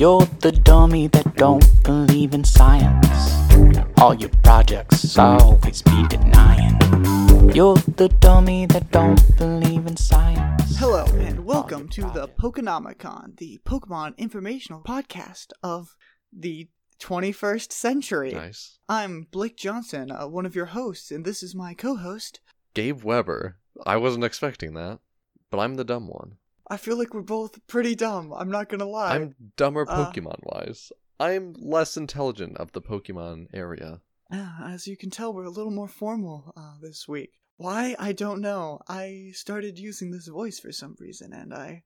You're the dummy that don't believe in science. All your projects always be denying. You're the dummy that don't believe in science. Hello and welcome to the projects. Pokenomicon, the Pokemon informational podcast of the 21st century. Nice. I'm Blake Johnson, uh, one of your hosts, and this is my co-host. Gabe Weber. I wasn't expecting that, but I'm the dumb one. I feel like we're both pretty dumb. I'm not gonna lie. I'm dumber uh, Pokemon wise. I'm less intelligent of the Pokemon area. Uh, As you can tell, we're a little more formal uh, this week. Why? I don't know. I started using this voice for some reason, and I,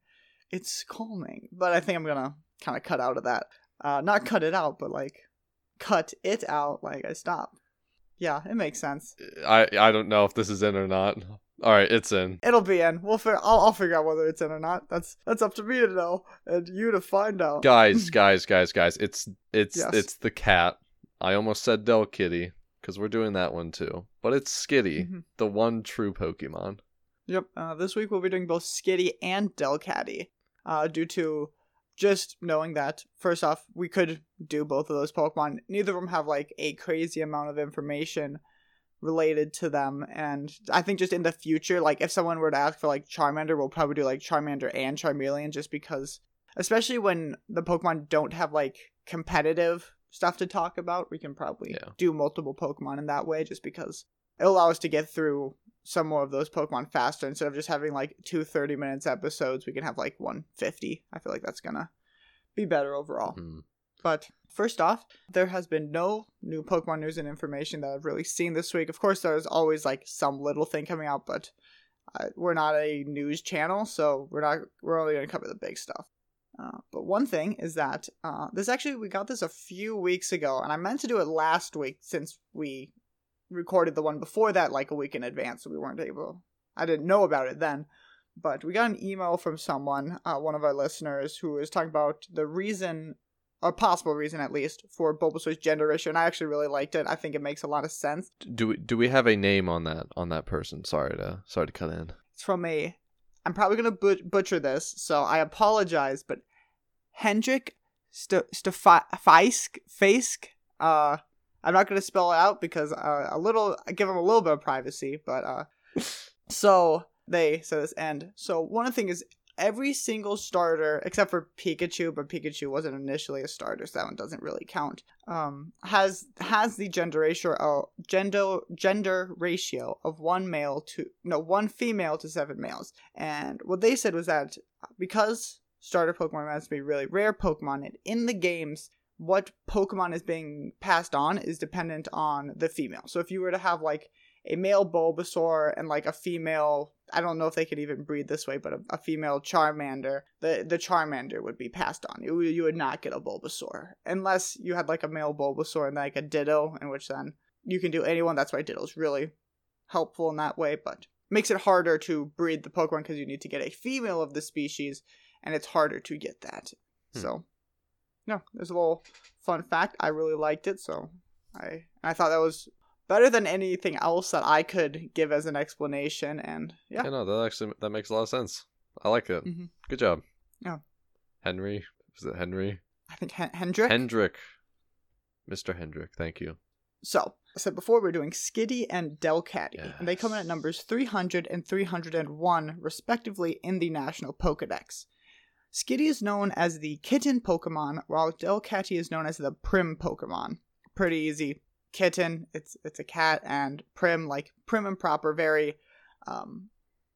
it's calming. But I think I'm gonna kind of cut out of that. Uh, not cut it out, but like, cut it out. Like I stop. Yeah, it makes sense. I I don't know if this is in or not. All right, it's in. It'll be in. We'll fi- I'll, I'll figure out whether it's in or not. That's that's up to me to know, and you to find out. Guys, guys, guys, guys. It's it's Yes. it's the cat. I almost said Del Kitty because we're doing that one too. But it's Skitty, Mhm. the one true Pokemon. Yep. Uh, this week we'll be doing both Skitty and Delcatty, uh, due to just knowing that first off we could do both of those Pokemon. Neither of them have like a crazy amount of information related to them, and I think just in the future, like if someone were to ask for like Charmander, we'll probably do like Charmander and Charmeleon, just because, especially when the Pokemon don't have like competitive stuff to talk about, we can probably Yeah. do multiple Pokemon in that way, just because it'll allow us to get through some more of those Pokemon faster instead of just having like two 30 minutes episodes. We can have like 150. I feel like that's gonna be better overall. Hmm. But first off, there has been no new Pokemon news and information that I've really seen this week. Of course, there's always like some little thing coming out, but uh, we're not a news channel, so we're not. We're only gonna cover the big stuff. Uh, but one thing is that uh, this actually we got this a few weeks ago, and I meant to do it last week since we recorded the one before that like a week in advance, so we weren't able. I didn't know about it then, but we got an email from someone, uh, one of our listeners, who was talking about the reason, or possible reason at least, for Bulbasaur's gender issue, and I actually really liked it. I think it makes a lot of sense. Do we do we have a name on that on that person? Sorry to sorry to cut in. It's from a. I'm probably gonna but- butcher this, so I apologize, but Hendrik St- Stefaisk Faisk. Uh, I'm not gonna spell it out because uh, a little. I give him a little bit of privacy, but uh, so they say this and so one of the things is every single starter except for Pikachu, but Pikachu wasn't initially a starter, so that one doesn't really count. Um, has has the gender ratio uh, gender gender ratio of one male to no one female to seven males, and what they said was that because starter Pokemon has to be really rare Pokemon, and in the games. What Pokemon is being passed on is dependent on the female. So if you were to have like a male Bulbasaur and like a female I don't know if they could even breed this way, but a, a female Charmander, the the Charmander would be passed on. You you would not get a Bulbasaur unless you had like a male Bulbasaur and like a Ditto, in which then you can do anyone. That's why Ditto's really helpful in that way, but makes it harder to breed the Pokemon because you need to get a female of the species, and it's harder to get that. Hmm. So, no, there's a little fun fact. I really liked it, so I I thought that was better than anything else that I could give as an explanation. And yeah, Yeah, no, that actually that makes a lot of sense. I like it. Mhm. Good job. Yeah. Henry, is it Henry? I think Hen- Hendrick. Hendrick. Mr. Hendrick, thank you. so I said before we're doing Skitty and Delcatty, and they come in at numbers 300 and 301 respectively in the National Pokedex. Skitty is known as the kitten Pokemon, while Delcatty is known as the prim Pokemon. Pretty easy. Kitten, it's it's a cat, and prim, like prim and proper, very um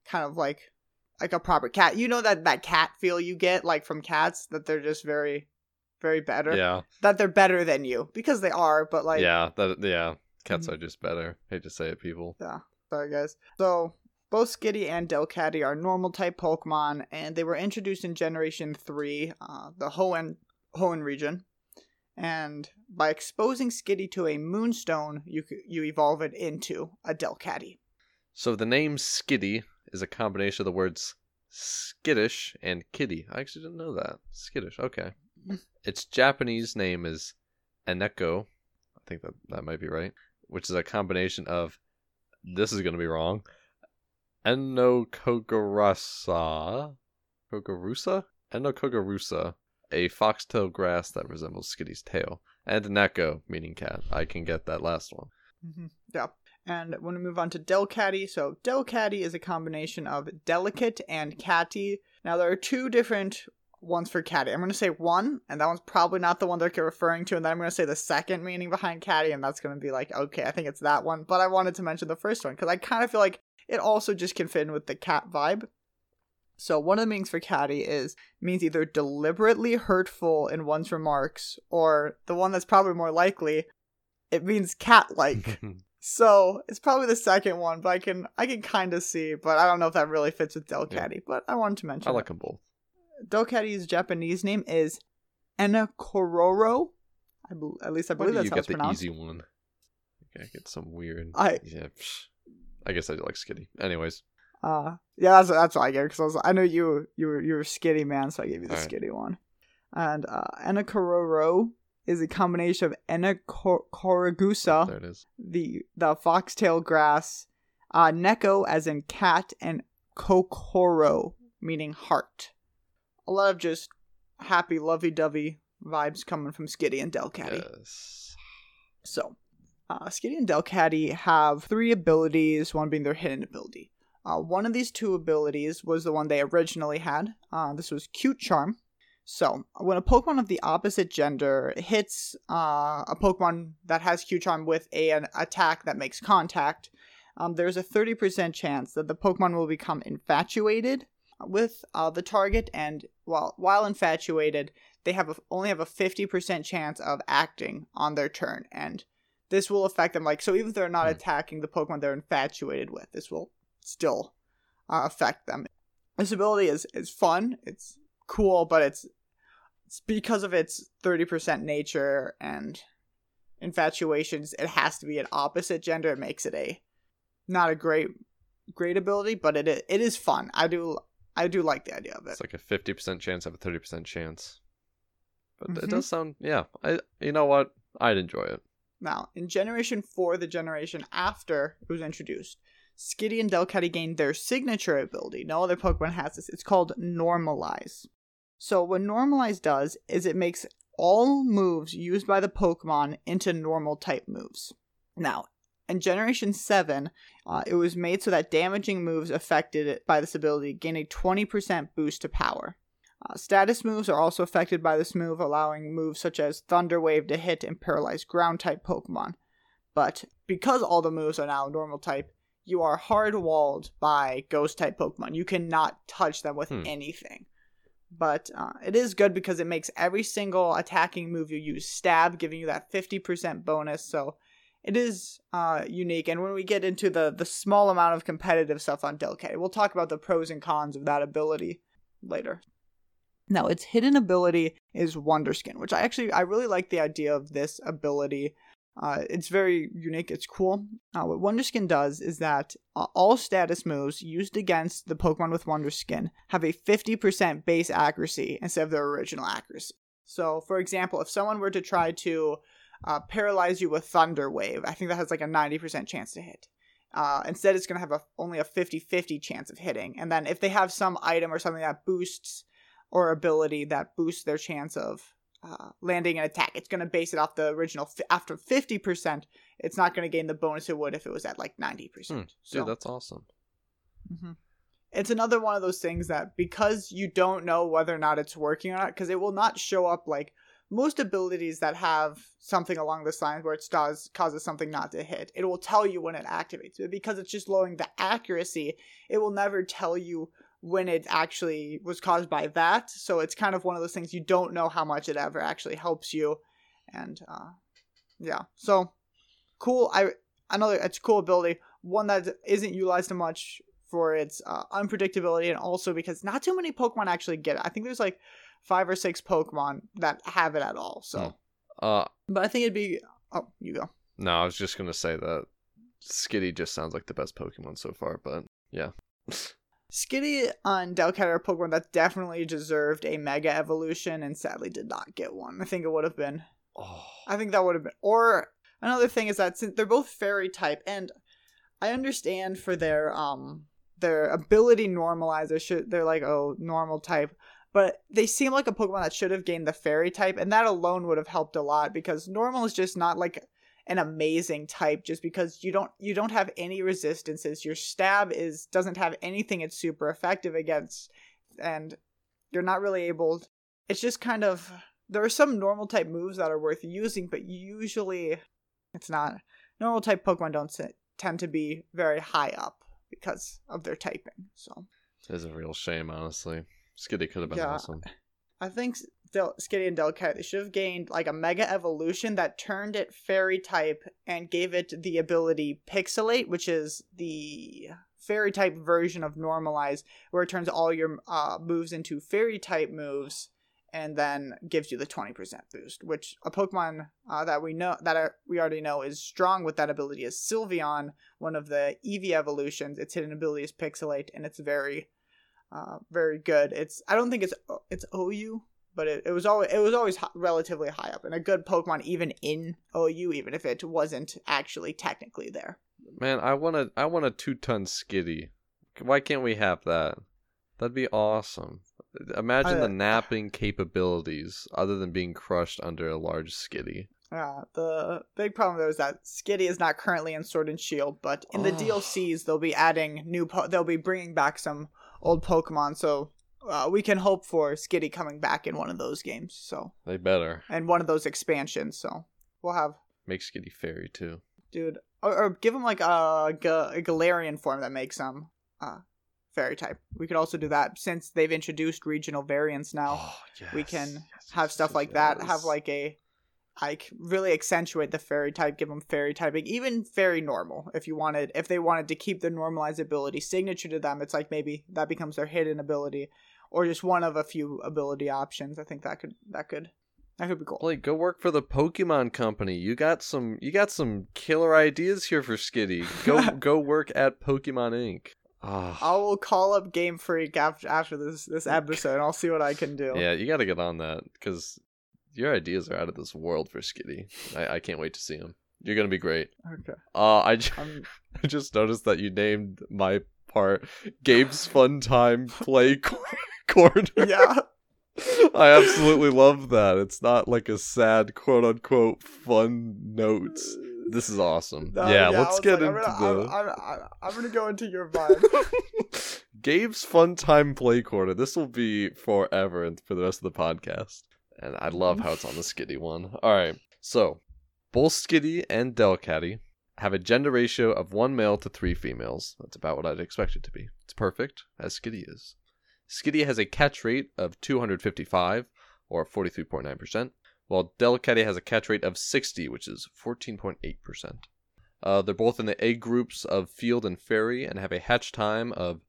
kind of like like a proper cat. You know that that cat feel you get like from cats that they're just very very better. Yeah, That they're better than you because they are, but like yeah, that yeah. Cats Mhm. are just better. Hate to say it, people. Yeah. Sorry, guys. So, both Skitty and Delcatty are normal type Pokemon, and they were introduced in Generation 3, uh, the Hoenn, Hoenn region. And by exposing Skitty to a Moonstone, you you evolve it into a Delcatty. So the name Skitty is a combination of the words skittish and kitty. I actually didn't know that. Skittish. Okay. Its Japanese name is Eneko. I think that that might be right. Which is a combination of this is going to be wrong. Enokogarasa. Kogarusa? Enokogarusa. A foxtail grass that resembles Skitty's tail, and an echo, meaning cat. I can get that last one. hmm Yeah. And when we move on to Delcatty, so Delcatty is a combination of delicate and catty. Now there are two different ones for catty. I'm going to say one, and that one's probably not the one they're referring to, and then I'm going to say the second meaning behind catty, and that's going to be like, okay, I think it's that one. But I wanted to mention the first one because I kind of feel like it also just can fit in with the cat vibe. So one of the meanings for catty is means either deliberately hurtful in one's remarks, or the one that's probably more likely, it means cat-like. So it's probably the second one, but I can I can kind of see, but I don't know if that really fits with Delcatty. But I wanted to mention I like them both. Del Delcatty's Japanese name is Enakororo. I bel at least I believe that's you how get it's the easy one? Okay, I get some weird. I Yeah. I guess I like Skitty. Anyways, uh yeah that's that's what I get because I, was, I know you you were you were skitty man, so I gave you the Alright. skitty one. And uh Enakororo is a combination of Enakoragusa, there it is. the the foxtail grass, uh, neko as in cat, and kokoro meaning heart. A lot of just happy, lovey-dovey vibes coming from Skitty and Delcatty. Yes. So, uh, Skitty and Delcatty have three abilities, one being their hidden ability. Uh, one of these two abilities was the one they originally had. Uh, this was Cute Charm. So, when a Pokemon of the opposite gender hits uh, a Pokemon that has Cute Charm with a, an attack that makes contact, um, there's a 30% chance that the Pokemon will become infatuated with uh, the target, and while while infatuated, they have a, only have a 50% chance of acting on their turn, and this will affect them. Like so, even if they're not Hmm. attacking the Pokemon they're infatuated with, this will still uh, affect them. This ability is is fun. It's cool, but it's it's because of its 30% nature and infatuations. It has to be an opposite gender. It makes it a not a great great ability, but it it is fun. I do I do like the idea of it. It's like a fifty percent chance of a thirty percent chance. But Mhm. it does sound yeah. I you know what? I'd enjoy it. Now, in Generation 4, the generation after it was introduced, Skitty and Delcatty gain their signature ability. No other Pokemon has this. It's called Normalize. So, what Normalize does is it makes all moves used by the Pokemon into normal type moves. Now, in Generation 7, uh, it was made so that damaging moves affected by this ability gain a 20% boost to power. Uh, status moves are also affected by this move, allowing moves such as Thunder Wave to hit and paralyze ground type Pokemon. But because all the moves are now normal type, you are hard walled by ghost type Pokemon. You cannot touch them with Hmm. anything. But uh, it is good because it makes every single attacking move you use stab, giving you that 50% bonus. So it is uh, unique. And when we get into the, the small amount of competitive stuff on Delcatty, we'll talk about the pros and cons of that ability later. Now, its hidden ability is Wonderskin, which I actually I really like the idea of this ability. Uh, it's very unique. It's cool. Uh, what Wonderskin does is that uh, all status moves used against the Pokemon with Wonderskin have a 50% base accuracy instead of their original accuracy. So, for example, if someone were to try to uh, paralyze you with Thunder Wave, I think that has like a 90% chance to hit. Uh, instead, it's going to have a, only a 50 50 chance of hitting. And then if they have some item or something that boosts or ability that boosts their chance of uh, landing an attack. It's going to base it off the original. Fi- after 50%, it's not going to gain the bonus it would if it was at like 90%. Hmm, so Dude, that's awesome. mhm. it's another one of those things that because you don't know whether or not it's working or not, because it will not show up like most abilities that have something along this line where it does causes something not to hit. It will tell you when it activates, but because it's just lowering the accuracy, it will never tell you when it actually was caused by that. So it's kind of one of those things you don't know how much it ever actually helps you, and uh, yeah, so cool. I another it's a cool ability, one that isn't utilized much for its uh, unpredictability, and also because not too many Pokemon actually get it. I think there's like five or six Pokemon that have it at all. So, Hmm. Uh, but I think it'd be. Oh, you go. no, I was just gonna say that Skitty just sounds like the best Pokemon so far, but yeah. Skitty on Delcat are Pokemon that definitely deserved a Mega Evolution and sadly did not get one. I think it would have been. oh, I think that would have been. Or another thing is that since they're both fairy type, and I understand for their um their ability normalizer, should they're like oh normal type. but they seem like a Pokemon that should have gained the Fairy type, and that alone would have helped a lot because normal is just not like an amazing type just because you don't you don't have any resistances. Your stab is doesn't have anything it's super effective against, and you're not really able. It's just kind of there are some normal type moves that are worth using, but usually it's not. Normal type Pokemon don't sit, tend to be very high up because of their typing. So It's a real shame, honestly. Skitty could have been Yeah. awesome. I think Del- Skitty and Delcat they should have gained like a Mega Evolution that turned it Fairy type and gave it the ability Pixelate, which is the Fairy type version of Normalize, where it turns all your uh, moves into Fairy type moves, and then gives you the twenty percent boost. Which a Pokemon uh, that we know that uh, we already know is strong with that ability is Sylveon, one of the Eevee evolutions. Its hidden ability is Pixelate, and it's very uh, very good. It's I don't think it's it's OU, but it, it was always it was always relatively high up and a good Pokemon even in OU, even if it wasn't actually technically there. Man, I want a I want a two ton Skitty. Why can't we have that? That'd be awesome. Imagine I- the napping capabilities other than being crushed under a large Skitty. Uh, the big problem though is that Skitty is not currently in Sword and Shield, but in the. DLCs they'll be adding new. Po- they'll be bringing back some old Pokemon, so uh, we can hope for Skitty coming back in one of those games. So They better and one of those expansions. So we'll have make Skitty fairy too. dude, or, or give him like a, a Galarian form that makes him uh, fairy type. We could also do that since they've introduced regional variants now. Oh, yes, we can yes, have yes, stuff like that. Have like a like really accentuate the fairy type. Give them fairy typing, even fairy normal. If you wanted, if they wanted to keep the normalized ability signature to them, it's like maybe that becomes their hidden ability, or just one of a few ability options. I think that could that could that could be cool. Blake, go work for the Pokemon Company. You got some you got some killer ideas here for Skitty. Go go work at Pokemon Inc. Ah, I will call up Game Freak after after this this episode. and I'll see what I can do. yeah, you got to get on that because your ideas are out of this world for Skitty. I, I can't wait to see them. You're gonna be great. Okay. Uh, I, ju- I just noticed that you named my part Gabe's Fun Time Play Cor- Corner. yeah. I absolutely love that. It's not like a sad quote unquote fun notes. This is awesome. No, yeah, I let's get like, into I'm gonna, the I'm, I'm, I'm, I'm gonna go into your vibe. Gabe's Fun Time Play Corner. This will be forever and for the rest of the podcast. And I love how it's on the Skitty one. All right. So, both Skitty and Delcatty have a gender ratio of one male to three females. That's about what I'd expect it to be. It's perfect, as Skitty is. Skitty has a catch rate of 255, or 43.9%, while Delcatty has a catch rate of 60, which is 14.8%. Uh, they're both in the egg groups of Field and Fairy and have a hatch time of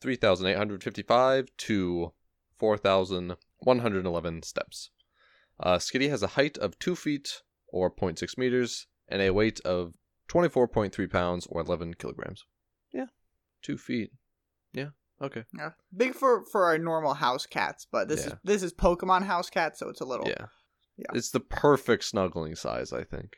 3,855 to 4,111 steps. Uh, Skitty has a height of 2 feet or 0.6 meters and a weight of 24.3 pounds or 11 kilograms. Yeah, 2 feet. Yeah, okay. yeah. Big for for our normal house cats, but this is this is Pokemon house cat, so it's a little. Yeah. Yeah. It's the perfect snuggling size, I think.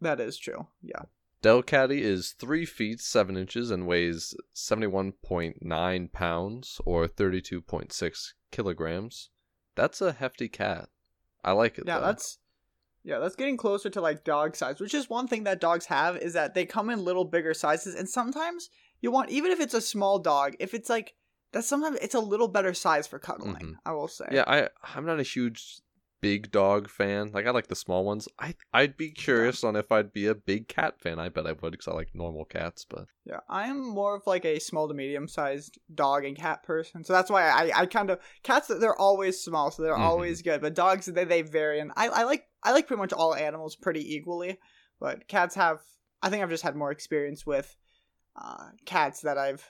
That is true. Yeah. Delcatty is 3 feet 7 inches and weighs 71.9 pounds or 32.6 kilograms. That's a hefty cat. I like it. Yeah, though. that's yeah, that's getting closer to like dog size, which is one thing that dogs have is that they come in little bigger sizes, and sometimes you want even if it's a small dog, if it's like that's sometimes it's a little better size for cuddling. Mhm. I will say. Yeah, I I'm not a huge big dog fan. Like I like the small ones. I I'd be curious on if I'd be a big cat fan. I bet I would because I like normal cats. But Yeah, I am more of like a small to medium sized dog and cat person, so that's why I, I kind of cats. They're always small, so they're Mhm. always good. But dogs, they they vary, and I, I like I like pretty much all animals pretty equally. But cats have, I think I've just had more experience with uh, cats that I've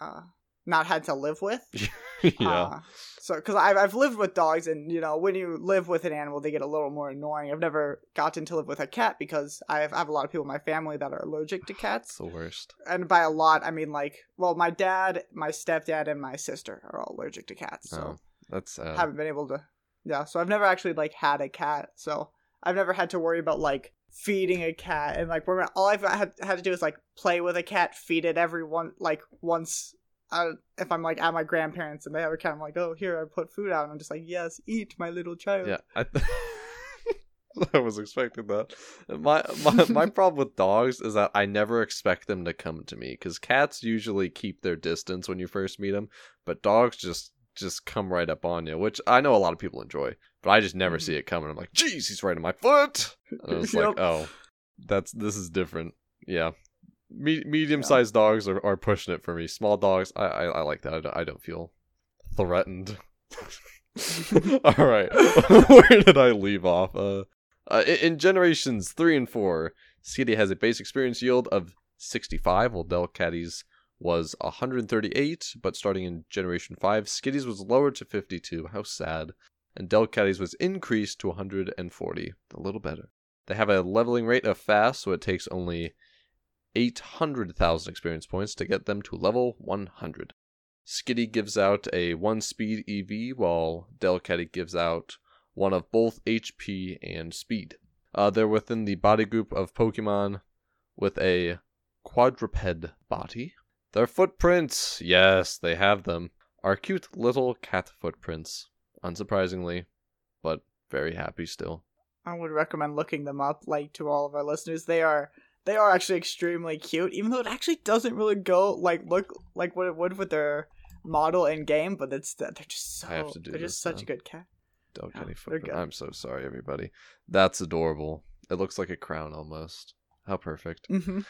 uh, not had to live with. yeah, Uh, so, because I've I've lived with dogs, and you know, when you live with an animal, they get a little more annoying. I've never gotten to live with a cat because I have, I have a lot of people in my family that are allergic to cats the worst. and by a lot I mean like well my dad, my stepdad, and my sister are all allergic to cats, so Oh, that's sad. haven't been able to. Yeah, so I've never actually like had a cat, so I've never had to worry about like feeding a cat and like all I've had had to do is like play with a cat, feed it every one like once if I'm like at my grandparents and they have a cat, I'm like, oh, here I put food out. And I'm just like, yes, eat, my little child. Yeah, I, th- I was expecting that. My, my my problem with dogs is that I never expect them to come to me because cats usually keep their distance when you first meet them, but dogs just just come right up on you, which I know a lot of people enjoy, but I just never see mm-hmm. it coming. I'm like, jeez, he's right on my foot. And I was like, oh, that's this is different. Yeah. Me- medium sized dogs are, are pushing it for me. Small dogs, I, I, I like that. I don't, I don't feel threatened. All right, where did I leave off? Uh, uh, in, generations three and four, Skitty has a base experience yield of 65, while Delcatty's was 138. But starting in generation five, Skitty's was lowered to 52. How sad. And Delcatty's was increased to 140. A little better. They have a leveling rate of fast, so it takes only 800,000 experience points to get them to level 100. Skitty gives out a 1 speed EV, while Delcatty gives out one of both HP and speed. Uh, they're within the body group of Pokemon with a quadruped body. Their footprints, yes, they have them, are cute little cat footprints. Unsurprisingly, but very happy still. I would recommend looking them up, like to all of our listeners. They are they are actually extremely cute, even though it actually doesn't really go like look like what it would with their model in game, but it's they're just so I have to do they're just such now. a good cat. They're footprint. good. I'm so sorry, everybody. That's adorable. It looks like a crown almost. How perfect. hmm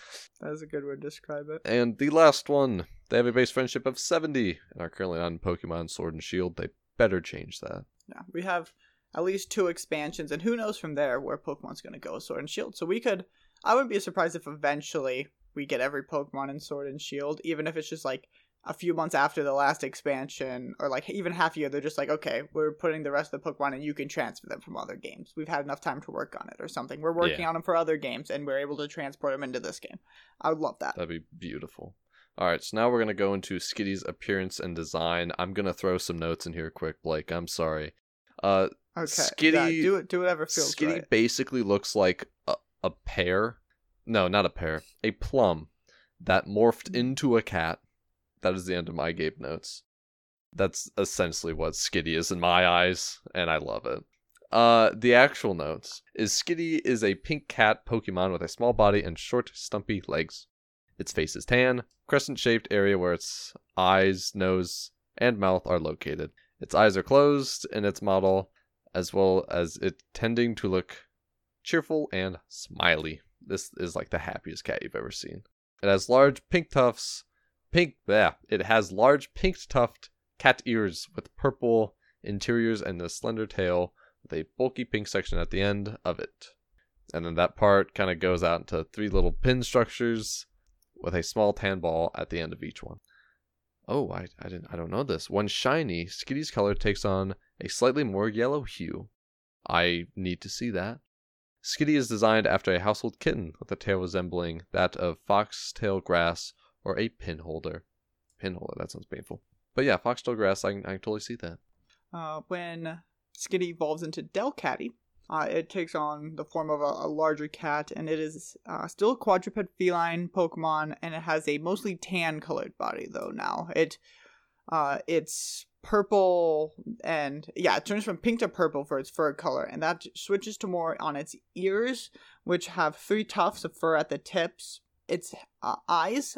That is a good way to describe it. And the last one, they have a base friendship of 70 and are currently on Pokemon Sword and Shield. They better change that. Yeah, we have at least two expansions, and who knows from there where Pokemon's going to go, with Sword and Shield. So we could, I wouldn't be surprised if eventually we get every Pokemon in Sword and Shield, even if it's just like a few months after the last expansion, or like even half a year. They're just like, okay, we're putting the rest of the Pokemon, and you can transfer them from other games. We've had enough time to work on it, or something. We're working Yeah. on them for other games, and we're able to transport them into this game. I would love that. That'd be beautiful. All right, so now we're going to go into Skitty's appearance and design. I'm going to throw some notes in here quick, Blake. I'm sorry. Uh, Okay, Skitty- yeah, do it. Do whatever feels Skitty right. basically looks like a, pear. No, not a pear. A plum that morphed into a cat. That is the end of my Gabe notes. That's essentially what Skitty is in my eyes, and I love it. Uh, the actual notes is Skitty is a pink cat Pokemon with a small body and short, stumpy legs. Its face is tan, crescent-shaped area where its eyes, nose, and mouth are located. Its eyes are closed in its model, as well as it tending to look cheerful and smiley. This is like the happiest cat you've ever seen. It has large pink tufts, pink. Yeah, it has large pink tuft cat ears with purple interiors and a slender tail with a bulky pink section at the end of it. And then that part kind of goes out into three little pin structures with a small tan ball at the end of each one. Oh, I, I didn't I don't know this. When shiny, Skitty's color takes on a slightly more yellow hue. I need to see that. Skitty is designed after a household kitten with a tail resembling that of foxtail grass or a pinholder. Pinholder, that sounds painful. But yeah, foxtail grass, I can, I can totally see that. uh, when Skitty evolves into Delcatty, uh, it takes on the form of a, a larger cat, and it is uh, still a quadruped feline Pokemon, and it has a mostly tan colored body though. Now it, uh, it's purple, and yeah, it turns from pink to purple for its fur color, and that switches to more on its ears, which have three tufts of fur at the tips. Its uh, eyes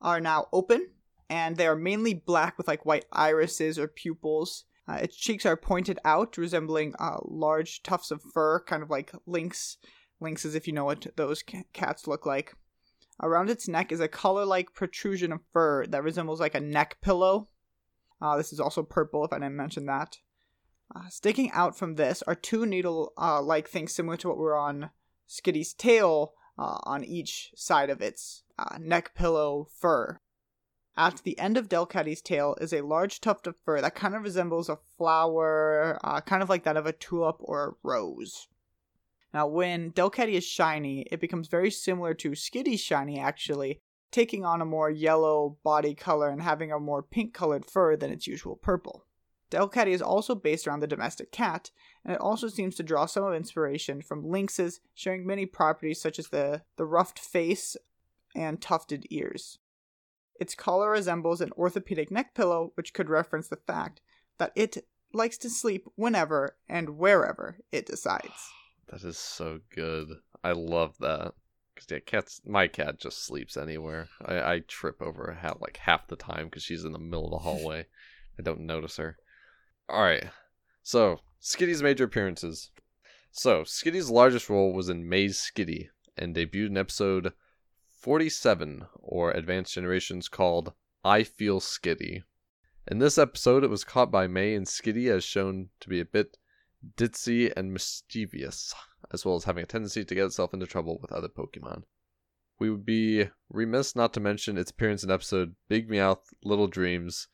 are now open, and they are mainly black with like white irises or pupils. Uh, its cheeks are pointed out, resembling uh, large tufts of fur, kind of like lynx. Lynxes, if you know what those ca- cats look like. Around its neck is a color-like protrusion of fur that resembles like a neck pillow. Uh, this is also purple, if I didn't mention that. Uh, sticking out from this are two needle-like things similar to what were on Skitty's tail uh, on each side of its uh, neck pillow fur. At the end of Delcatty's tail is a large tuft of fur that kind of resembles a flower, uh, kind of like that of a tulip or a rose. Now, when Delcatty is shiny, it becomes very similar to Skitty's shiny, actually, taking on a more yellow body color and having a more pink colored fur than its usual purple. Delcatty is also based around the domestic cat, and it also seems to draw some inspiration from lynxes, sharing many properties such as the, the ruffed face and tufted ears. Its collar resembles an orthopedic neck pillow, which could reference the fact that it likes to sleep whenever and wherever it decides. That is so good. I love that. Yeah, cats. My cat just sleeps anywhere. I, I trip over her hat like half the time because she's in the middle of the hallway. I don't notice her. All right. So Skitty's major appearances. So Skitty's largest role was in May's Skitty and debuted in episode 47 or Advanced Generations called I Feel Skitty. In this episode, it was caught by May and Skitty as shown to be a bit ditzy and mischievous, as well as having a tendency to get itself into trouble with other Pokemon. We would be remiss not to mention its appearance in episode Big Meowth Little Dreams,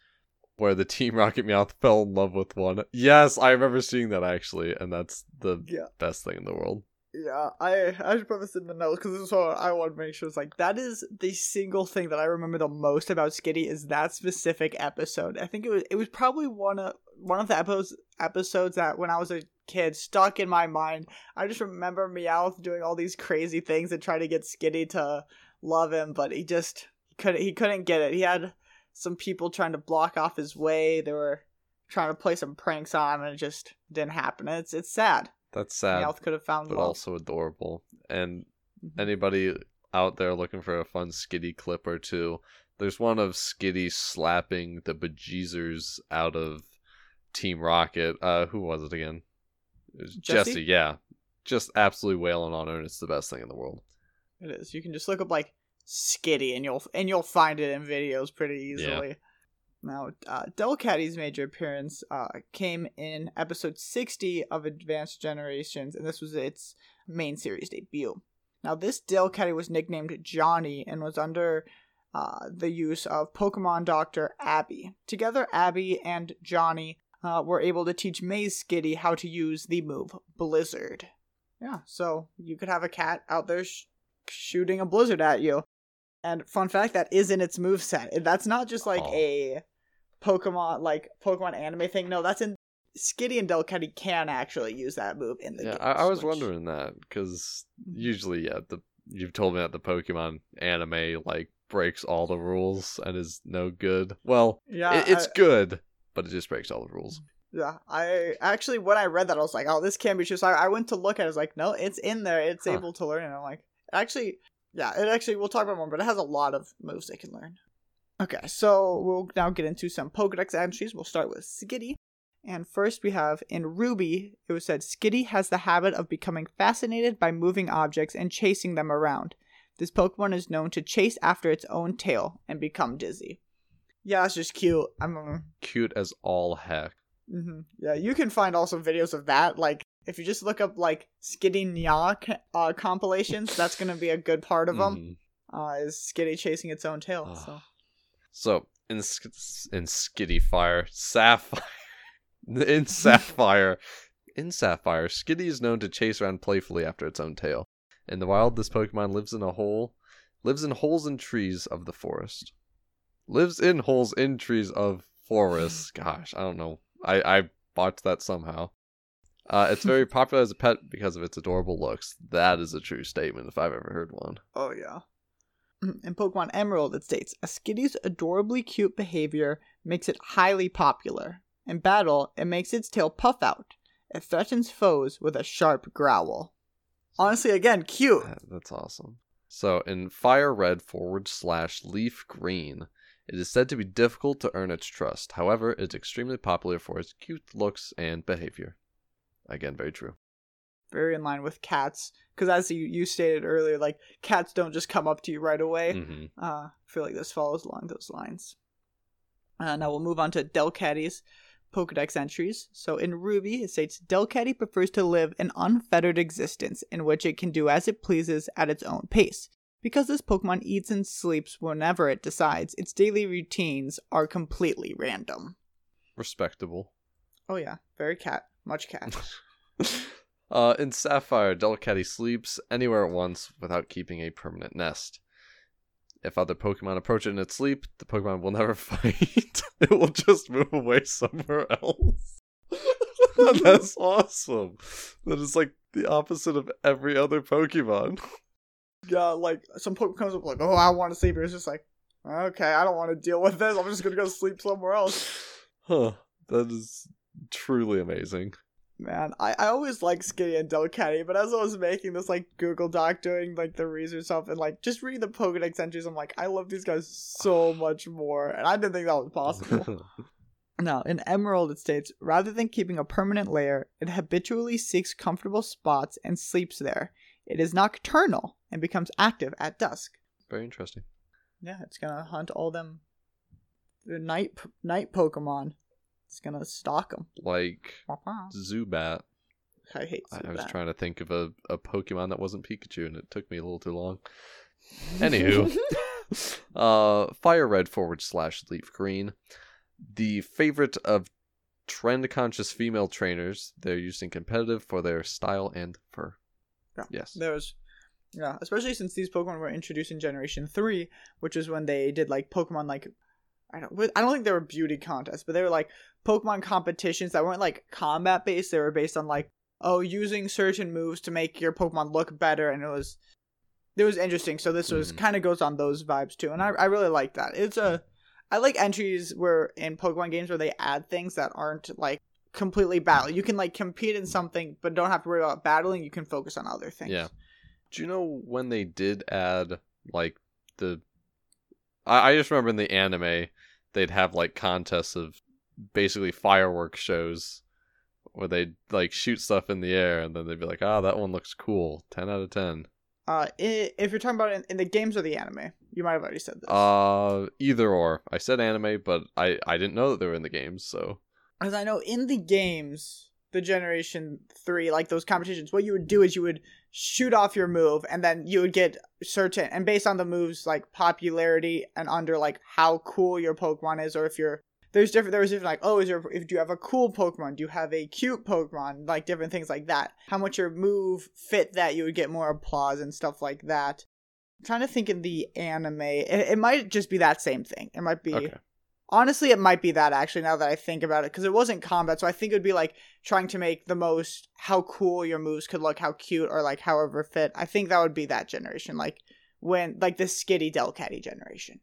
where the Team Rocket Meowth fell in love with one. Yes, I remember seeing that actually, and that's the Yeah. best thing in the world. Yeah, I I should put this in the notes because this is what I want to make sure. It's like that is the single thing that I remember the most about Skitty is that specific episode. I think it was it was probably one of one of the episodes episodes that when I was a kid stuck in my mind. I just remember Meowth doing all these crazy things and trying to get Skitty to love him, but he just he couldn't he couldn't get it. He had some people trying to block off his way. They were trying to play some pranks on him, and it just didn't happen. And it's it's sad. That's sad, Meowth could have found but love. also adorable. And Mhm. anybody out there looking for a fun Skitty clip or two, there's one of Skitty slapping the bejeezers out of Team Rocket. Uh, who was it again? It Jessie? Jessie? yeah. Just absolutely wailing on her, and it's the best thing in the world. It is. You can just look up like Skitty, and you'll and you'll find it in videos pretty easily. Now, uh, Delcatty's major appearance uh, came in episode 60 of Advanced Generations, and this was its main series debut. Now, this Delcatty was nicknamed Johnny and was under uh, the use of Pokemon Doctor Abby. Together, Abby and Johnny uh, were able to teach May's Skitty how to use the move Blizzard. Yeah, so you could have a cat out there sh- shooting a blizzard at you. And fun fact, that is in its move set. That's not just like Oh. a Pokemon like Pokemon anime thing. No, that's in Skitty and Delcatty can actually use that move in the Yeah, game. I, I was which- wondering that because usually, yeah, the you've told me that the Pokemon anime like breaks all the rules and is no good. Well, Yeah, it, it's I- good, but it just breaks all the rules. Yeah, I actually when I read that I was like, oh, this can't be true. So I, I went to look at it. I was like, no, it's in there. It's Huh. able to learn. And I'm like, actually, yeah, it actually we'll talk about more, but it has a lot of moves they can learn. Okay, so we'll now get into some Pokedex entries. We'll start with Skitty. And first we have in Ruby, it was said Skitty has the habit of becoming fascinated by moving objects and chasing them around. This Pokemon is known to chase after its own tail and become dizzy. Yeah, it's just cute. I'm Cute as all heck. hmm Yeah, you can find also videos of that. Like, if you just look up like Skitty Nya c- uh, compilations, that's gonna be a good part of them. Mhm. Uh, is Skitty chasing its own tail? Ah. So So in Sk- in Skitty Fire, Sapphire, in Sapphire, in Sapphire, Skitty is known to chase around playfully after its own tail. In the wild, this Pokemon lives in a hole, lives in holes in trees of the forest. Lives in holes in trees of forests. Gosh, I don't know. I I botched that somehow. Uh, it's very popular as a pet because of its adorable looks. That is a true statement if I've ever heard one. Oh yeah. In Pokemon Emerald, it states a Skitty's adorably cute behavior makes it highly popular. In battle, it makes its tail puff out. It threatens foes with a sharp growl. Honestly, again, cute. That's awesome. So in Fire Red forward slash Leaf Green, it is said to be difficult to earn its trust. However, it's extremely popular for its cute looks and behavior. Again, very true. Very in line with cats, because as you, you stated earlier, like cats don't just come up to you right away. hmm Uh, I feel like this follows along those lines. Uh, now we'll move on to Delcatty's Pokedex entries. So in Ruby, it states Delcatty prefers to live an unfettered existence in which it can do as it pleases at its own pace. Because this Pokemon eats and sleeps whenever it decides, its daily routines are completely random. Respectable. Oh yeah, very cat, much cat. uh, in Sapphire, Delcatty sleeps anywhere at once without keeping a permanent nest. If other Pokemon approach it in its sleep, the Pokemon will never fight. it will just move away somewhere else. That's awesome. That is like the opposite of every other Pokemon. Yeah, like some Pokemon comes up like, oh, I want to sleep. It's just like, Okay, I don't want to deal with this. I'm just gonna go sleep somewhere else. Huh. That is truly amazing. Man, I, I always like Skitty and Delcatty, but as I was making this like Google Doc doing like the research stuff and like just reading the Pokedex entries, I'm like, I love these guys so much more, and I didn't think that was possible. now, in Emerald, it states rather than keeping a permanent lair, it habitually seeks comfortable spots and sleeps there. It is nocturnal and becomes active at dusk. Very interesting. Yeah, it's gonna hunt all them the night night Pokemon. It's gonna stalk them. Like Zubat. I hate I, Zubat. I was trying to think of a, a Pokemon that wasn't Pikachu, and it took me a little too long. Anywho, uh, Fire Red forward slash Leaf Green, the favorite of trend conscious female trainers. They're used in competitive for their style and fur. Yeah. Yes. There was, yeah, especially since these Pokemon were introduced in Generation Three, which is when they did like Pokemon like, I don't, I don't think they were beauty contests, but they were like Pokemon competitions that weren't like combat based. They were based on like, oh, using certain moves to make your Pokemon look better, and it was, it was interesting. So this was Mhm. kind of goes on those vibes too, and I, I really like that. It's a, I like entries where in Pokemon games where they add things that aren't like completely battle. You can like compete in something, but don't have to worry about battling. You can focus on other things. Yeah. Do you know when they did add like the? I, I just remember in the anime they'd have like contests of basically fireworks shows where they'd like shoot stuff in the air and then they'd be like, ah, that one looks cool, ten out of ten. Uh, if you're talking about in, in the games or the anime, you might have already said this. Uh, either or. I said anime, but I I didn't know that they were in the games, so As I know, in the games, the Generation Three, like those competitions, what you would do is you would shoot off your move, and then you would get certain, and based on the move's like popularity and under like how cool your Pokemon is, or if you're there's different there was different like oh is there if do you have a cool Pokemon, do you have a cute Pokemon, like different things like that. How much your move fit that you would get more applause and stuff like that. I'm trying to think in the anime, it, it might just be that same thing. It might be. okay. Honestly, it might be that actually. Now that I think about it, because it wasn't combat, so I think it would be like trying to make the most how cool your moves could look, how cute, or like however fit. I think that would be that generation, like when like the Skitty Delcatty generation.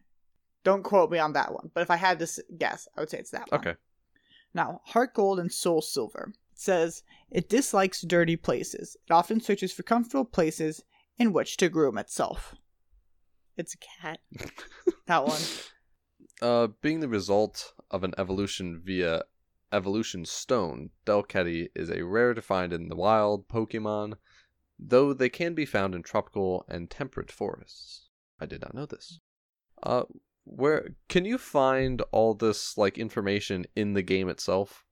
Don't quote me on that one, but if I had to guess, I would say it's that one. Okay. Now, Heart Gold and Soul Silver it says it dislikes dirty places. It often searches for comfortable places in which to groom itself. It's a cat. that one. Uh, being the result of an evolution via evolution stone, Delcatty is a rare to find in the wild Pokemon, though they can be found in tropical and temperate forests. I did not know this. Uh, where can you find all this like information in the game itself?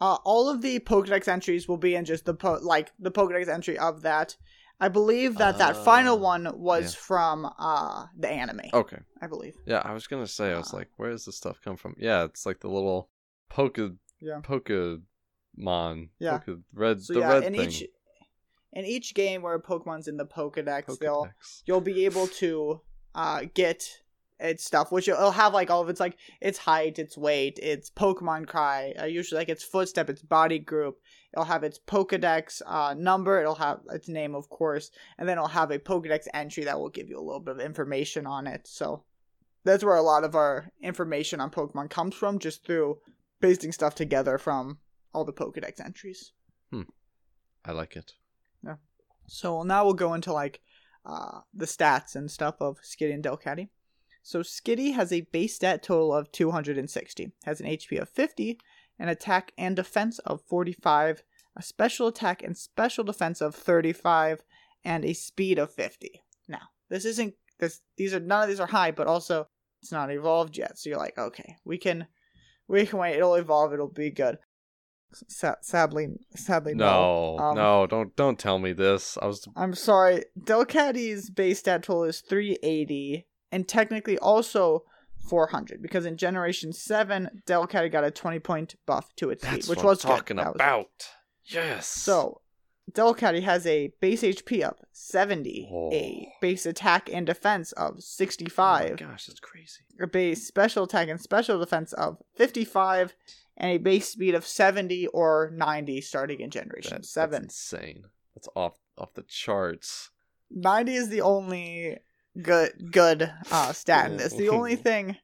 Uh, all of the Pokedex entries will be in just the po- like the Pokedex entry of that. I believe that that final Ah, one was yeah. from uh the anime. Okay. I believe. Yeah, I was gonna say, I was Ah. like, where does this stuff come from? Yeah, it's like the little Poke Yeah. Pokemon. Yeah. Poke, red So the yeah, red in thing. each in each game where Pokemon's in the Pokedex, they'll you'll be able to uh get its stuff, which it'll have like all of its like its height, its weight, its Pokemon cry, uh, usually like its footstep, its body group. It'll have its Pokedex uh, number. It'll have its name, of course, and then it'll have a Pokedex entry that will give you a little bit of information on it. So that's where a lot of our information on Pokemon comes from, just through pasting stuff together from all the Pokedex entries. Hmm. I like it. Yeah. So now we'll go into like uh, the stats and stuff of Skitty and Delcatty. So Skitty has a base stat total of 260, has an HP of 50, an attack and defense of 45, a special attack and special defense of 35, and a speed of 50. Now, this isn't this these are none of these are high, but also it's not evolved yet. So you're like, okay, we can we can wait, it'll evolve, it'll be good. Sa- sadly, sadly No, Um, no, don't don't tell me this. I was I'm sorry. Delcatty's base stat total is 380, and technically also 400 because in Generation Seven, Delcatty got a 20 point buff to its that's speed, which what was I'm good. talking was- about. Yes. So, Delcatty has a base HP of 70, a Oh. base attack and defense of Oh my 65, gosh, that's crazy. a base special attack and special defense of 55, and a base speed of 70 or 90 starting in Generation That- Seven. That's insane. That's off off the charts. 90 is the only good good uh stat in this. The only thing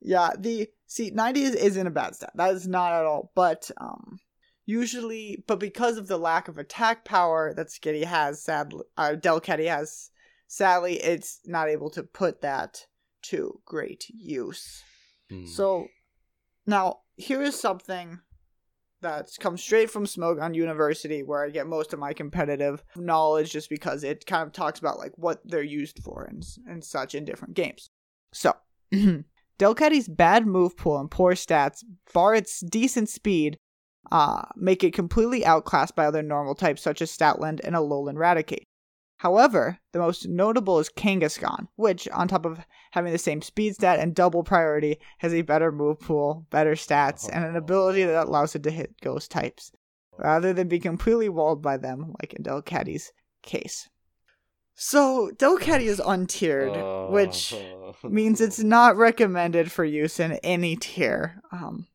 yeah, the see 90 is, isn't a bad stat. That is not at all. But um usually but because of the lack of attack power that Skitty has sadly uh Delcatty has sadly it's not able to put that to great use. Hmm. So now here is something that's come straight from Smogon University where I get most of my competitive knowledge just because it kind of talks about like what they're used for and, and such in different games. So Delcatty's bad move pool and poor stats, bar its decent speed, uh, make it completely outclassed by other normal types such as Stoutland and Alolan Raticate. However, the most notable is Kangaskhan, which, on top of having the same speed stat and double priority, has a better move pool, better stats, and an ability that allows it to hit ghost types, rather than be completely walled by them, like in Delcatty's case. So, Delcatty is untiered, which Uh, means it's not recommended for use in any tier. Um,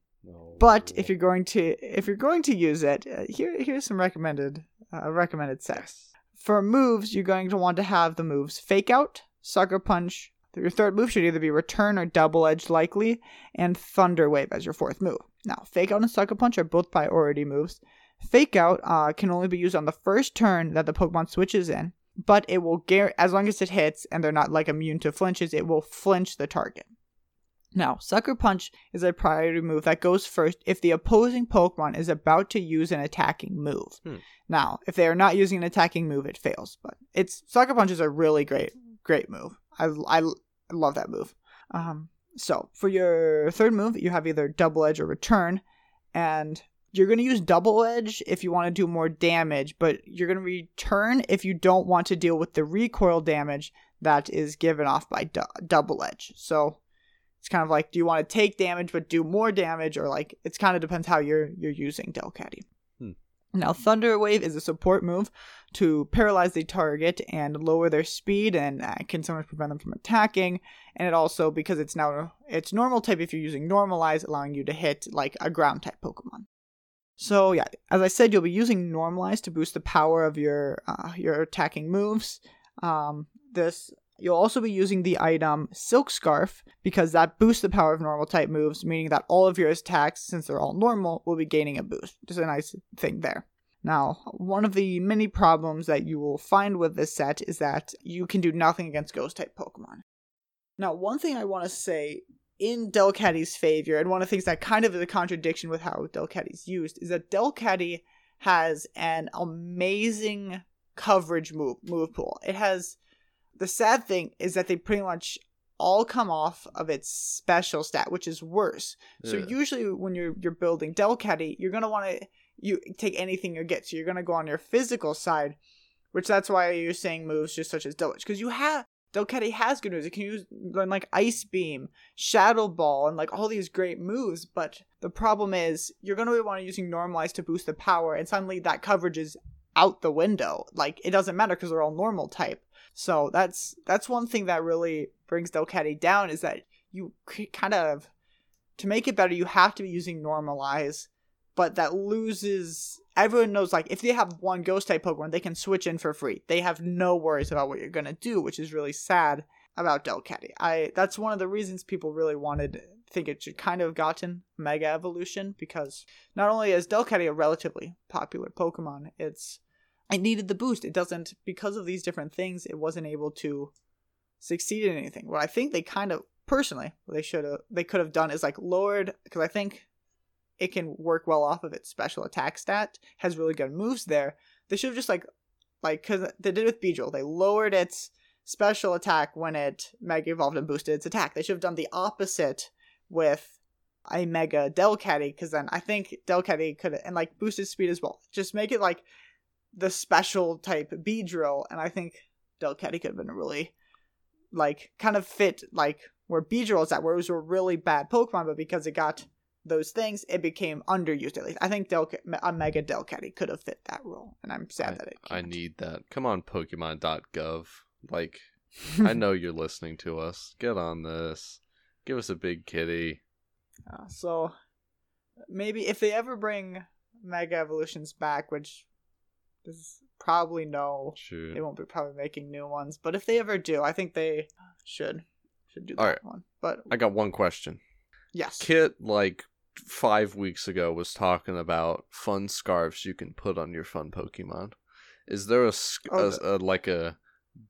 but if you're going to if you're going to use it, uh, here here's some recommended uh, recommended sets. For moves, you're going to want to have the moves Fake Out, Sucker Punch. Your third move should either be Return or Double Edge likely, and Thunder Wave as your fourth move. Now, Fake Out and Sucker Punch are both priority moves. Fake Out uh, can only be used on the first turn that the Pokemon switches in, but it will gar- as long as it hits and they're not like immune to flinches, it will flinch the target. Now, Sucker Punch is a priority move that goes first if the opposing Pokemon is about to use an attacking move. Hmm. Now, if they are not using an attacking move, it fails. But it's Sucker Punch is a really great, great move. I, I, I love that move. Um, so for your third move, you have either Double Edge or Return, and you're going to use Double Edge if you want to do more damage, but you're going to return if you don't want to deal with the recoil damage that is given off by du- Double Edge. So it's kind of like, do you want to take damage but do more damage, or like it's kind of depends how you're you're using Delcatty. Hmm. Now, Thunder Wave is a support move to paralyze the target and lower their speed, and uh, can sometimes prevent them from attacking. And it also, because it's now it's normal type, if you're using Normalize, allowing you to hit like a ground type Pokemon. So yeah, as I said, you'll be using Normalize to boost the power of your uh, your attacking moves. Um, this you'll also be using the item Silk Scarf because that boosts the power of normal type moves, meaning that all of your attacks, since they're all normal, will be gaining a boost. Just a nice thing there. Now, one of the many problems that you will find with this set is that you can do nothing against ghost type Pokemon. Now, one thing I want to say in Delcatty's favor, and one of the things that kind of is a contradiction with how Delcatty's used, is that Delcatty has an amazing coverage move move pool. It has the sad thing is that they pretty much all come off of its special stat, which is worse. So usually when you're you're building Delcatty, you're gonna want to you take anything you get. So you're gonna go on your physical side, which that's why you're saying moves just such as Double because you have Delcatty has good moves. It can use like Ice Beam, Shadow Ball, and like all these great moves. But the problem is you're gonna want to using Normalize to boost the power, and suddenly that coverage is out the window. Like it doesn't matter because they're all normal type. So that's that's one thing that really brings Delcatty down is that you kind of to make it better you have to be using normalize, but that loses everyone knows like if they have one ghost type Pokemon they can switch in for free. They have no worries about what you're gonna do, which is really sad about Delcatty. I that's one of the reasons people really wanted think it should kind of gotten Mega Evolution because not only is Delcatty a relatively popular Pokemon, it's it needed the boost. It doesn't because of these different things. It wasn't able to succeed in anything. What I think they kind of personally they should have they could have done is like lowered because I think it can work well off of its special attack stat has really good moves there. They should have just like like because they did with Beedrill. They lowered its special attack when it mega evolved and boosted its attack. They should have done the opposite with a mega Delcatty because then I think Delcatty could and like boosted speed as well. Just make it like the special type Beedrill, and I think Delcatty could have been really like kind of fit like where Beedrill is at, where it was a really bad Pokemon, but because it got those things, it became underused at least. I think Delca- a Mega Delcatty could have fit that role, and I'm sad I, that it. I can't. need that. Come on, Pokemon.gov. Like, I know you're listening to us. Get on this. Give us a big kitty. Uh, so maybe if they ever bring Mega Evolutions back, which is probably no. Shoot. They won't be probably making new ones, but if they ever do, I think they should should do that Alright. one. But I got one question. yes, Kit, like five weeks ago, was talking about fun scarves you can put on your fun Pokemon. Is there a, Oh, a- a- like a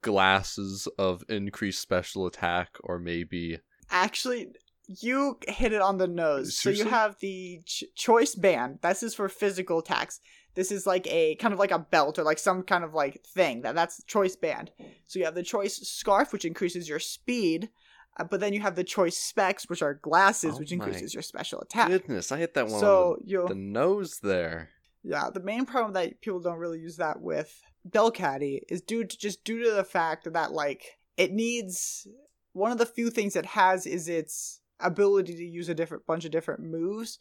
glasses of increased special attack, or maybe actually, you hit it on the nose. So you have the ch- choice band. This is for physical attacks. This is like a kind of like a belt or like some kind of like thing. That that's choice band. So you have the choice scarf, which increases your speed. Uh, but then you have the choice specs, which are glasses, Oh which increases your special attack. goodness, I hit that one So on you the, the nose there. Yeah, the main problem that people don't really use that with Delcatty is due to just due to the fact that like it needs one of the few things it has is its ability to use a different bunch of different moves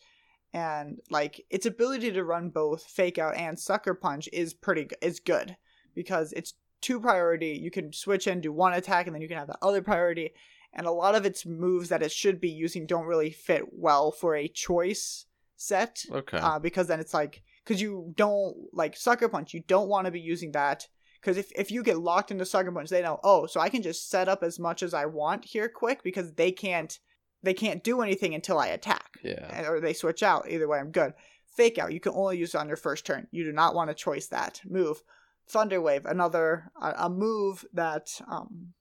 and like its ability to run both fake out and sucker punch is pretty good is good because it's two priority you can switch and do one attack and then you can have the other priority and a lot of its moves that it should be using don't really fit well for a choice set Okay. uh, because then it's like because you don't like sucker punch you don't want to be using that because if, if you get locked into sucker punch they know oh so i can just set up as much as i want here quick because they can't they can't do anything until i attack yeah. Or they switch out. Either way i'm good. Fake out. You can only use it on your first turn. You do not want to choice that. Move. Thunder wave another a, a move that um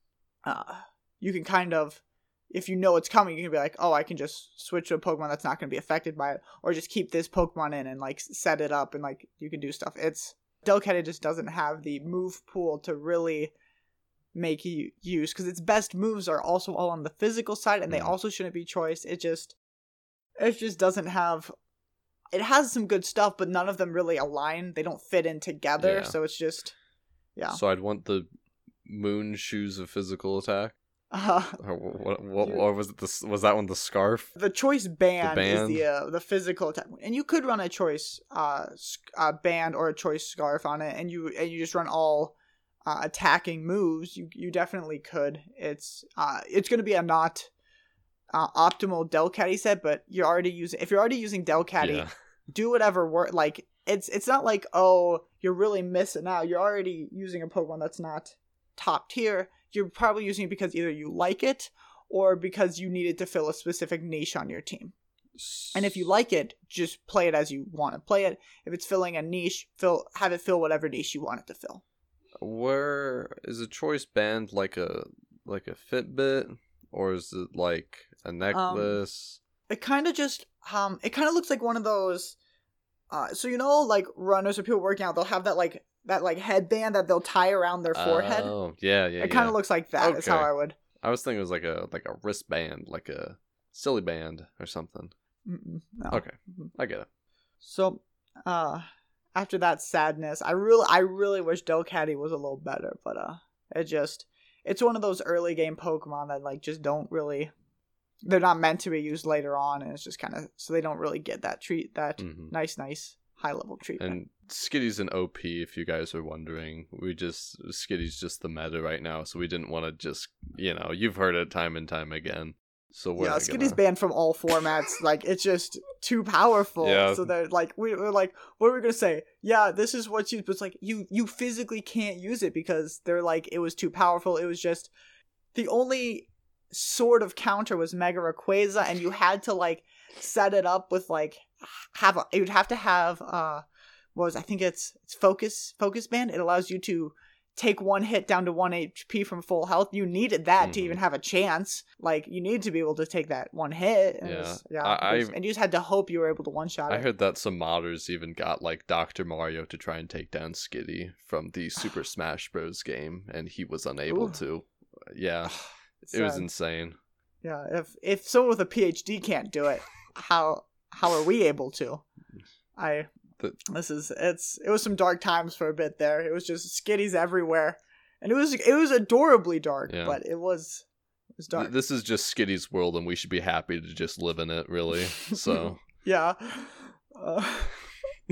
uh you can kind of if you know it's coming you can be like oh i can just switch to a pokemon that's not going to be affected by it or just keep this pokemon in and like set it up and like you can do stuff. It's Delcatty just doesn't have the move pool to really make you use because its best moves are also all on the physical side and they Mm. also shouldn't be choice it just it just doesn't have it has some good stuff but none of them really align they don't fit in together Yeah. so it's just yeah So I'd want the moon shoes of physical attack. uh, Or what? What? Or was it the? Was that one the scarf? the choice band, band? is the uh, the physical attack and you could run a choice uh, uh band or a choice scarf on it and you and you just run all uh, attacking moves you you definitely could it's uh it's going to be a not uh, optimal Caddy set but you're already using if you're already using Delcatty Yeah. do whatever work like it's it's not like oh you're really missing out. You're already using a pokemon that's not top tier. You're probably using it because either you like it or because you needed to fill a specific niche on your team. And if you like it just play it as you want to play it. If it's filling a niche fill have it fill whatever niche you want it to fill. Where is a choice band like a like a Fitbit or is it like a Um, necklace? it kind of just um it kind of looks like one of those uh so you know like runners or people working out they'll have that like that like headband that they'll tie around their forehead Oh yeah, yeah. it kind of looks like that. That's how I would. I was thinking it was like a like a wristband, like a silly band or something. No. Okay. I get it. So, uh, after that sadness, I really, I really wish Delcatty was a little better, but uh, it just, it's one of those early game Pokemon that like just don't really, they're not meant to be used later on, and it's just kind of so they don't really get that treat, that Mhm. nice, nice high level treatment. And Skitty's an OP, if you guys are wondering. We just Skitty's just the meta right now, so we didn't want to just you know you've heard it time and time again. So we're yeah, Skitty's gonna- banned from all formats. like it's just too powerful. Yeah. So they're like, we, we're like, what are we gonna say? Yeah, this is what you but it's like you you physically can't use it because they're like it was too powerful. It was just the only sort of counter was Mega Rayquaza, and you had to like set it up with like have a you would have to have uh what was I think it's it's focus focus band. It allows you to take one hit down to one HP from full health. You needed that to Mhm. even have a chance. Like you need to be able to take that one hit. And Yeah. was- yeah. I- was- and you just had to hope you were able to one shot I it. heard that some modders even got like Dr. Mario to try and take down Skitty from the Super Smash Bros. game, and he was unable Ooh. to. Yeah, it was insane. yeah. If if someone with a PhD can't do it, how how are we able to? I The- this is it's it was some dark times for a bit there. It was just skitties everywhere, and it was it was adorably dark, Yeah. but it was it was dark. This is just skitties world, and we should be happy to just live in it, really. So, yeah. Uh,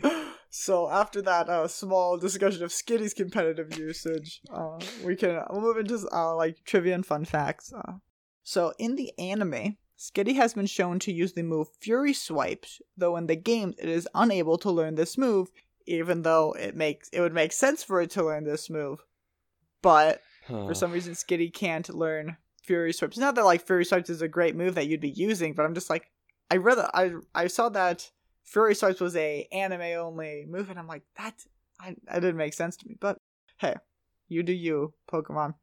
so after that uh, small discussion of Skitty's competitive usage, uh, we can we'll move into uh, like trivia and fun facts. Uh, so in the anime, Skitty has been shown to use the move Fury Swipes, though in the game it is unable to learn this move, even though it makes it would make sense for it to learn this move. But for some reason, Skitty can't learn Fury Swipes. Not that like Fury Swipes is a great move that you'd be using, but I'm just like, I read I I saw that Fury Swipes was a anime only move, and I'm like, that I that didn't make sense to me. But hey, you do you, Pokemon.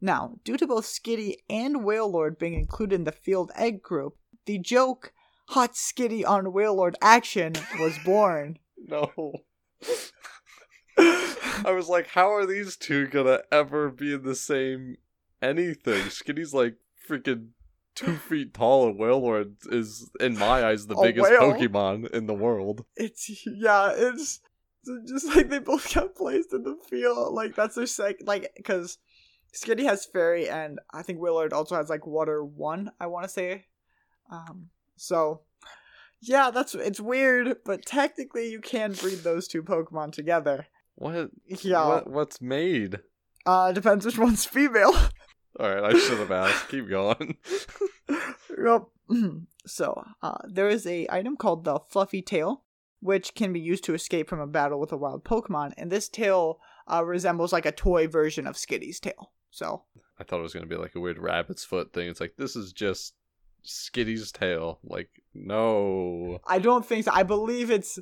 Now, due to both Skitty and Wailord being included in the Field Egg group, the joke Hot Skitty on Wailord action was born. no. I was like, how are these two gonna ever be in the same anything? Skitty's like freaking two feet tall, and Wailord is, in my eyes, the A biggest whale? Pokemon in the world. It's yeah, it's it's just like they both got placed in the field. Like that's their sec like because Skitty has fairy and I think Wailord also has like water one. I want to say, um. So yeah, that's it's weird, but technically you can breed those two Pokemon together. What? Yeah, What? What's made? uh, depends which one's female. All right, I should have asked. Keep going. Yep. so, uh, there is a item called the Fluffy Tail, which can be used to escape from a battle with a wild Pokemon, and this tail uh, resembles like a toy version of Skitty's tail. So, I thought it was gonna be like a weird rabbit's foot thing. It's like this is just Skitty's tail. Like no. I don't think so. I believe it's.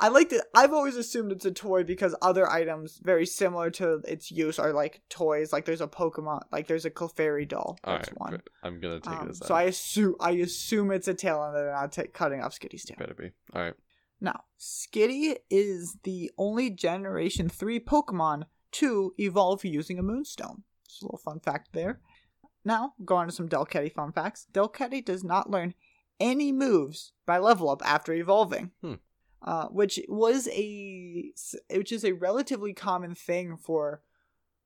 I like to. I've always assumed it's a toy because other items very similar to its use are like toys. Like there's a Pokemon, like there's a Clefairy doll. All That's right, one. I'm gonna take Um, it as so. I assume I assume it's a tail, and they're not ta- cutting off Skitty's tail. Better be. All right. Now, Skitty is the only Generation 3 Pokemon to evolve using a Moonstone. Just a little fun fact there. Now, go on to some Delcatty fun facts. Delcatty does not learn any moves by level up after evolving. Hmm. Uh, which was a which is a relatively common thing for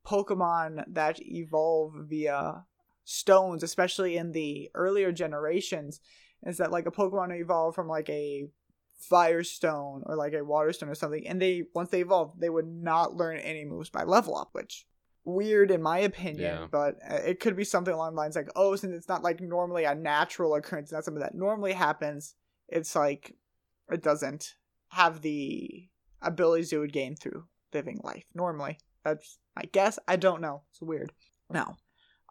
Pokemon that evolve via stones, especially in the earlier generations, is that like a Pokemon evolve from like a Firestone or like a Waterstone or something, and they once they evolved, they would not learn any moves by level up, which weird in my opinion, Yeah. but uh, it could be something along the lines like, oh, since it's not like normally a natural occurrence, not something that normally happens, it's like it doesn't have the abilities you would gain through living life normally. That's my guess. I don't know. It's weird. Now,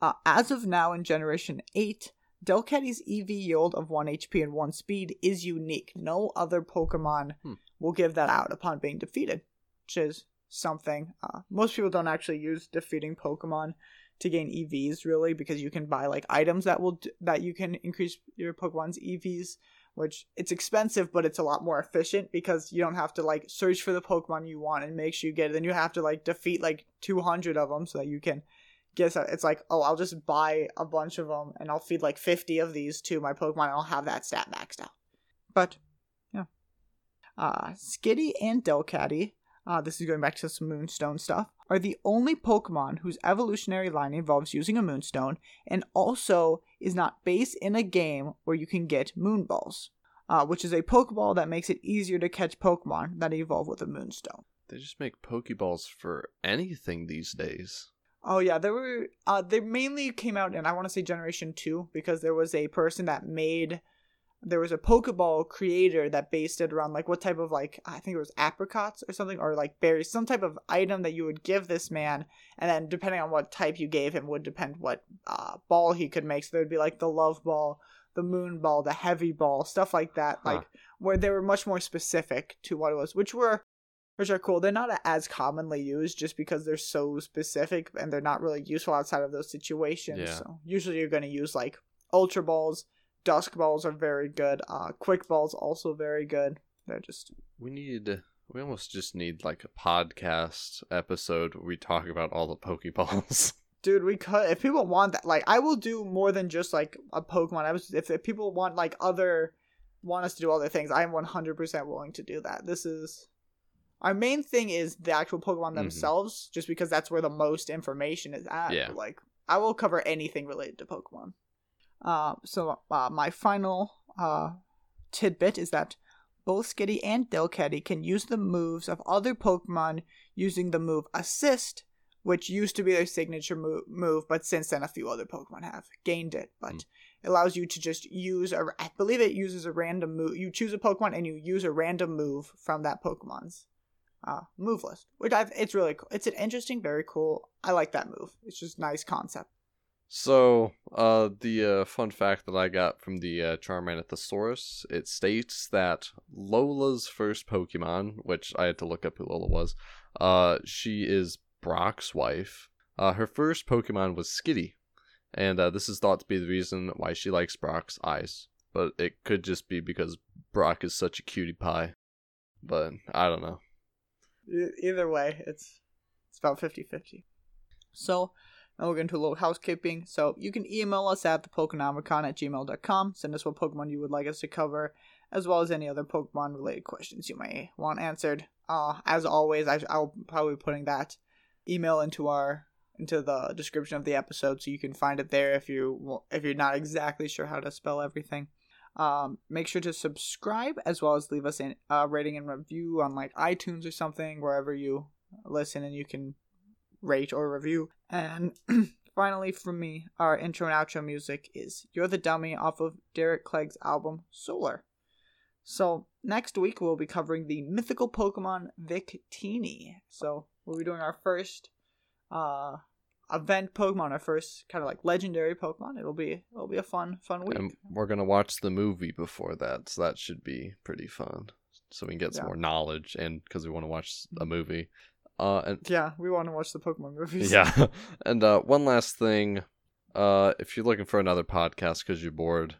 uh, as of now in Generation 8, Delcatty's EV yield of 1 HP and 1 speed is unique. No other Pokemon Hmm. will give that out upon being defeated, which is something. Uh, most people don't actually use defeating Pokemon to gain EVs really because you can buy like items that will d- that you can increase your Pokemon's EVs, which it's expensive but it's a lot more efficient because you don't have to like search for the Pokemon you want and make sure you get it. Then you have to like defeat like 200 of them so that you can guess it's like oh i'll just buy a bunch of them and i'll feed like 50 of these to my pokemon and i'll have that stat maxed out but yeah uh skitty and delcatty uh this is going back to some moonstone stuff are the only pokemon whose evolutionary line involves using a moonstone and also is not based in a game where you can get moonballs uh, which is a pokeball that makes it easier to catch pokemon that evolve with a moonstone They just make Pokeballs for anything these days. Oh yeah, there were uh they mainly came out in I want to say generation 2 because there was a person that made there was a Pokeball creator that based it around like what type of like I think it was apricots or something or like berries, some type of item that you would give this man and then depending on what type you gave him would depend what uh ball he could make. So there'd be like the love ball, the moon ball, the heavy ball, stuff like that. Huh. Like where they were much more specific to what it was, which were which are cool. They're not as commonly used just because they're so specific and they're not really useful outside of those situations. Yeah. So usually you're going to use like ultra balls, dusk balls are very good. Uh, quick balls also very good. They're just We need. We almost just need like a podcast episode where we talk about all the Pokeballs. dude. We could if people want that. Like I will do more than just like a Pokemon. I was if, if people want like other want us to do other things, I am 100% willing to do that. This is our main thing is the actual Pokemon Mhm. themselves, just because that's where the most information is at. Yeah. Like I will cover anything related to Pokemon. Uh, so uh, my final uh, tidbit is that both Skitty and Delcatty can use the moves of other Pokemon using the move Assist, which used to be their signature move, move but since then a few other Pokemon have gained it. But Mm. it allows you to just use a. I believe it uses a random move. You choose a Pokemon and you use a random move from that Pokemon's uh, move list, which I've. It's really cool. It's an interesting, very cool. I like that move. It's just nice concept. So, uh, the uh, fun fact that I got from the uh, Charmander thesaurus, it states that Lola's first Pokemon, which I had to look up who Lola was, uh, she is Brock's wife. Uh, her first Pokemon was Skitty, and uh, this is thought to be the reason why she likes Brock's eyes. But it could just be because Brock is such a cutie pie. But I don't know. Either way, it's it's about 50-50. So now we'll get into a little housekeeping. So you can email us at thepokenomicon at gmail.com. Send us what Pokemon you would like us to cover, as well as any other Pokemon related questions you may want answered. Uh, as always, I, I'll probably be putting that email into our into the description of the episode, so you can find it there if you if you're not exactly sure how to spell everything. Um, make sure to subscribe as well as leave us a uh, rating and review on like iTunes or something wherever you listen and you can rate or review. And finally, from me, our intro and outro music is "You're the Dummy" off of Derek Clegg's album Solar. So next week we'll be covering the mythical Pokemon Victini. So we'll be doing our first uh event Pokemon, our first kind of like legendary Pokemon. It'll be it'll be a fun fun week. And we're gonna watch the movie before that, so that should be pretty fun. So we can get some Yeah. more knowledge, and because we want to watch a movie. Uh, and Yeah, we want to watch the Pokemon movies. yeah, and uh, one last thing, uh, if you're looking for another podcast because you're bored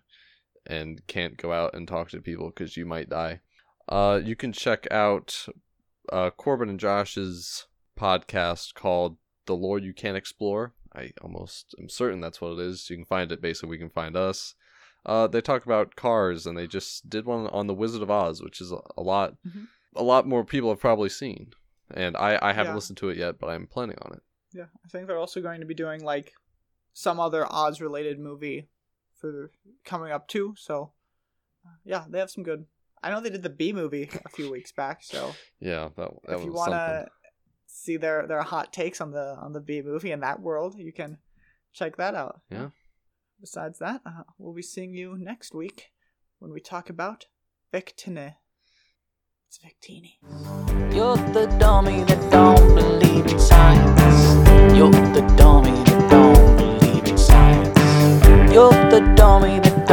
and can't go out and talk to people because you might die, uh, you can check out uh Corbin and Josh's podcast called "The Lore You Can't Explore." I almost am certain that's what it is. You can find it basically. We can find us. Uh, they talk about cars, and they just did one on the Wizard of Oz, which is a, lot, Mhm. a lot more people have probably seen. And I, I haven't Yeah. listened to it yet, but I'm planning on it. Yeah, I think they're also going to be doing like some other Oz related movie for coming up too. So uh, yeah, they have some good. I know they did the B movie a few weeks back. So Yeah, that that if you want to see their their hot takes on the on the B movie in that world, you can check that out. Yeah. Besides that, uh, we'll be seeing you next week when we talk about Victini. It's Victini. You're the dummy that don't believe in science. You're the dummy that don't believe in science. You're the dummy that